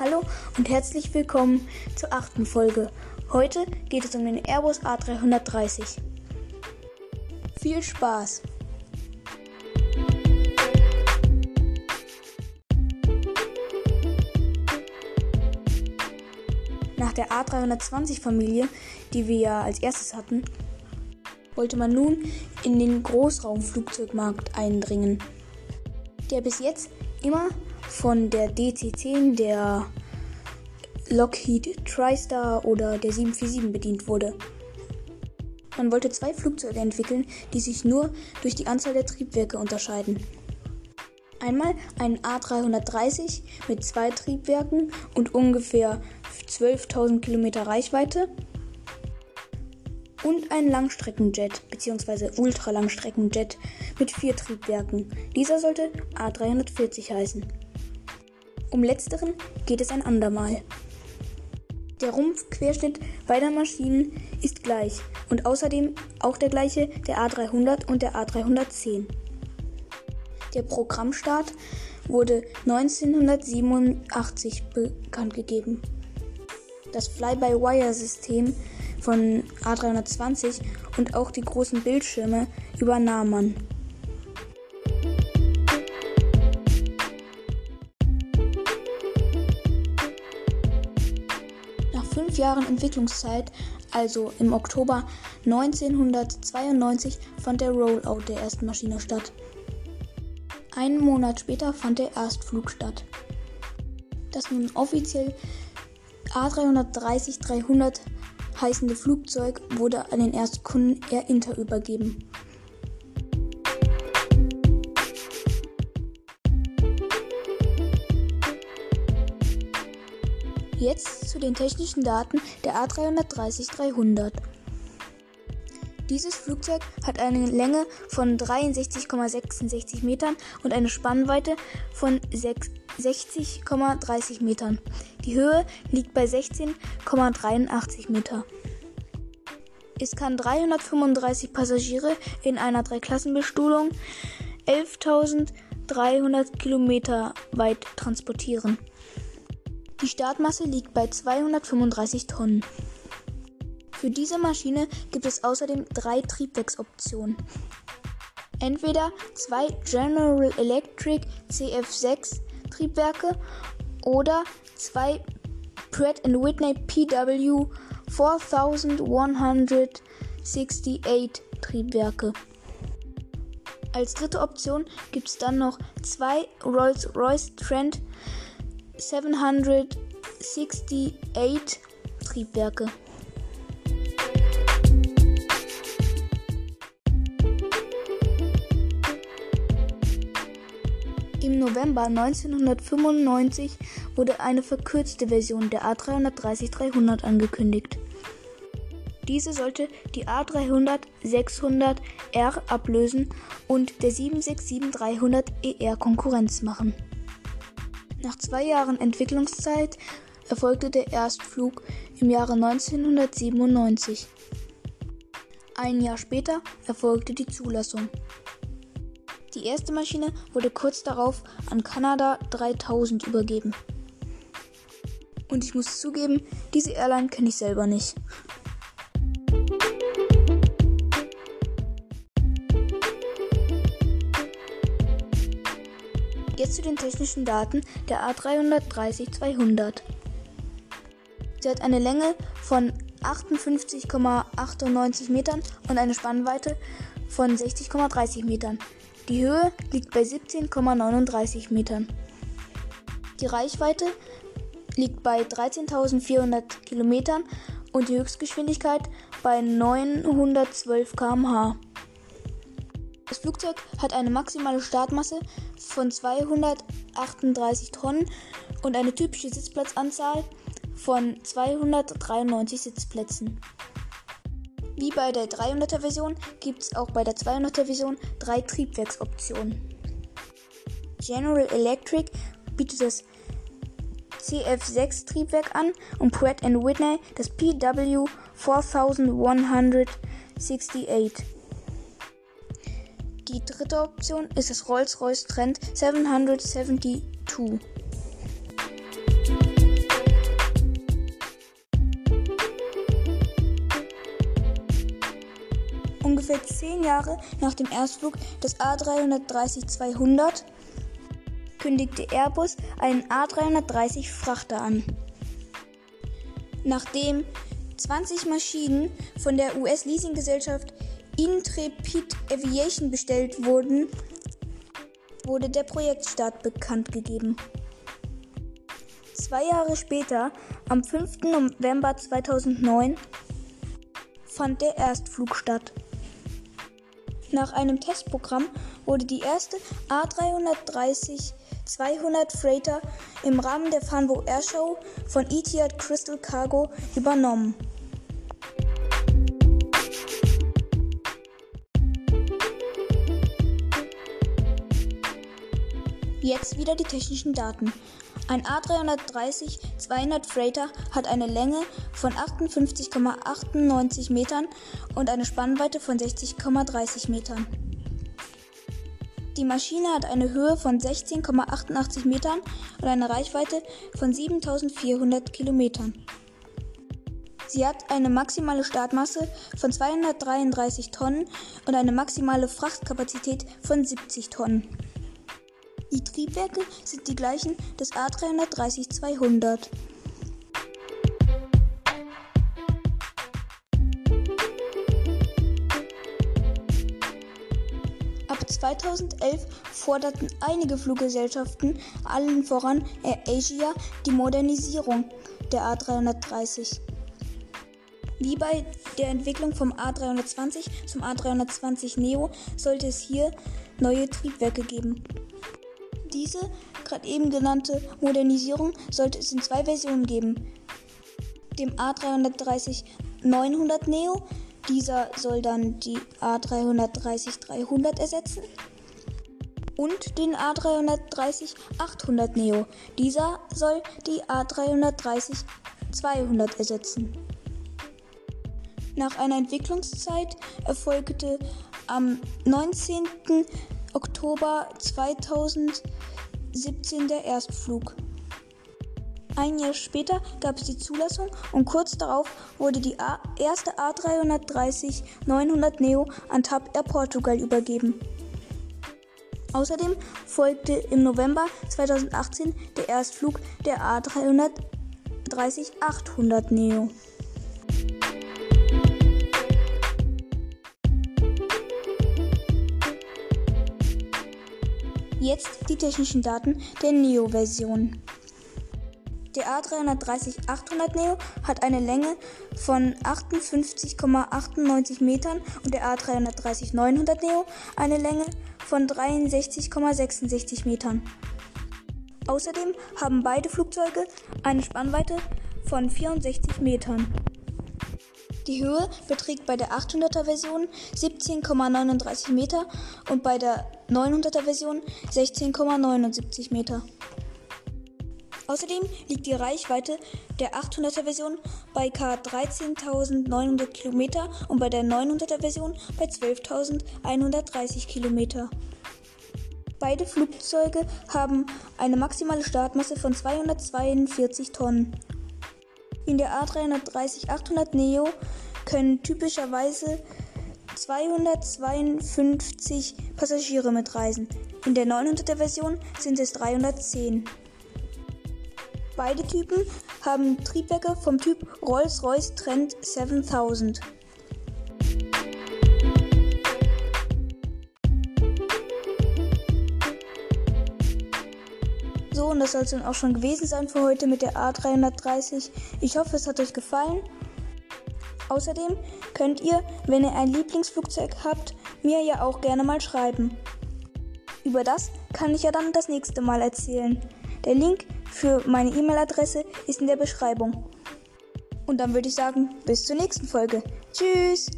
Hallo und herzlich willkommen zur achten Folge. Heute geht es um den Airbus A330. Viel Spaß! Nach der A320-Familie, die wir ja als erstes hatten, wollte man nun in den Großraumflugzeugmarkt eindringen, der bis jetzt immer von der DC-10, der Lockheed TriStar oder der 747 bedient wurde. Man wollte zwei Flugzeuge entwickeln, die sich nur durch die Anzahl der Triebwerke unterscheiden. Einmal ein A330 mit zwei Triebwerken und ungefähr 12.000 Kilometer Reichweite und ein Langstreckenjet bzw. Ultralangstreckenjet mit vier Triebwerken. Dieser sollte A340 heißen. Um letzteren geht es ein andermal. Der Rumpfquerschnitt beider Maschinen ist gleich und außerdem auch der gleiche der A300 und der A310. Der Programmstart wurde 1987 bekannt gegeben. Das Fly-by-Wire-System von A320 und auch die großen Bildschirme übernahm man. Jahren Entwicklungszeit, also im Oktober 1992, fand der Rollout der ersten Maschine statt. Einen Monat später fand der Erstflug statt. Das nun offiziell A330-300 heißende Flugzeug wurde an den Erstkunden Air Inter übergeben. Zu den technischen Daten der A330-300. Dieses Flugzeug hat eine Länge von 63,66 Metern und eine Spannweite von 60,30 Metern. Die Höhe liegt bei 16,83 Meter. Es kann 335 Passagiere in einer Dreiklassenbestuhlung 11.300 Kilometer weit transportieren. Die Startmasse liegt bei 235 Tonnen. Für diese Maschine gibt es außerdem drei Triebwerksoptionen. Entweder zwei General Electric CF6 Triebwerke oder zwei Pratt Whitney PW 4168 Triebwerke. Als dritte Option gibt es dann noch zwei Rolls-Royce Trent 768 Triebwerke. Im November 1995 wurde eine verkürzte Version der A330-300 angekündigt. Diese sollte die A300-600R ablösen und der 767-300ER Konkurrenz machen. Nach zwei Jahren Entwicklungszeit erfolgte der Erstflug im Jahre 1997. Ein Jahr später erfolgte die Zulassung. Die erste Maschine wurde kurz darauf an Kanada 3000 übergeben. Und ich muss zugeben, diese Airline kenne ich selber nicht. Jetzt zu den technischen Daten der A330-200. Sie hat eine Länge von 58,98 Metern und eine Spannweite von 60,30 Metern. Die Höhe liegt bei 17,39 Metern. Die Reichweite liegt bei 13.400 Kilometern und die Höchstgeschwindigkeit bei 912 km/h. Das Flugzeug hat eine maximale Startmasse von 238 Tonnen und eine typische Sitzplatzanzahl von 293 Sitzplätzen. Wie bei der 300er Version gibt es auch bei der 200er Version drei Triebwerksoptionen. General Electric bietet das CF6 Triebwerk an und Pratt Whitney das PW 4168. Die dritte Option ist das Rolls-Royce Trend 772. Ungefähr zehn Jahre nach dem Erstflug des A330-200 kündigte Airbus einen A330-Frachter an. Nachdem 20 Maschinen von der US-Leasinggesellschaft Intrepid Aviation bestellt wurden, wurde der Projektstart bekannt gegeben. Zwei Jahre später, am 5. November 2009, fand der Erstflug statt. Nach einem Testprogramm wurde die erste A330 200 Freighter im Rahmen der Farnborough Airshow von Etihad Crystal Cargo übernommen. Jetzt wieder die technischen Daten. Ein A330-200 Freighter hat eine Länge von 58,98 Metern und eine Spannweite von 60,30 Metern. Die Maschine hat eine Höhe von 16,88 Metern und eine Reichweite von 7400 Kilometern. Sie hat eine maximale Startmasse von 233 Tonnen und eine maximale Frachtkapazität von 70 Tonnen. Die Triebwerke sind die gleichen des A330-200. Ab 2011 forderten einige Fluggesellschaften, allen voran Air Asia, die Modernisierung der A330. Wie bei der Entwicklung vom A320 zum A320 Neo sollte es hier neue Triebwerke geben. Diese gerade eben genannte Modernisierung sollte es in zwei Versionen geben. Dem A330 900 Neo, dieser soll dann die A330 300 ersetzen. Und den A330 800 Neo, dieser soll die A330 200 ersetzen. Nach einer Entwicklungszeit erfolgte am 19. Oktober 2017 der Erstflug. Ein Jahr später gab es die Zulassung und kurz darauf wurde die erste A330-900 Neo an TAP Air Portugal übergeben. Außerdem folgte im November 2018 der Erstflug der A330-800 Neo. Jetzt die technischen Daten der Neo-Version. Der A330-800 Neo hat eine Länge von 58,98 Metern und der A330-900 Neo eine Länge von 63,66 Metern. Außerdem haben beide Flugzeuge eine Spannweite von 64 Metern. Die Höhe beträgt bei der 800er Version 17,39 Meter und bei der 900er Version 16,79 Meter. Außerdem liegt die Reichweite der 800er Version bei ca. 13.900 Kilometer und bei der 900er Version bei 12.130 Kilometer. Beide Flugzeuge haben eine maximale Startmasse von 242 Tonnen. In der A330-800 Neo können typischerweise 252 Passagiere mitreisen. In der 900er Version sind es 310. Beide Typen haben Triebwerke vom Typ Rolls-Royce Trent 7000. und das soll es dann auch schon gewesen sein für heute mit der A330. Ich hoffe, es hat euch gefallen. Außerdem könnt ihr, wenn ihr ein Lieblingsflugzeug habt, mir ja auch gerne mal schreiben. Über das kann ich ja dann das nächste Mal erzählen. Der Link für meine E-Mail-Adresse ist in der Beschreibung. Und dann würde ich sagen, bis zur nächsten Folge. Tschüss!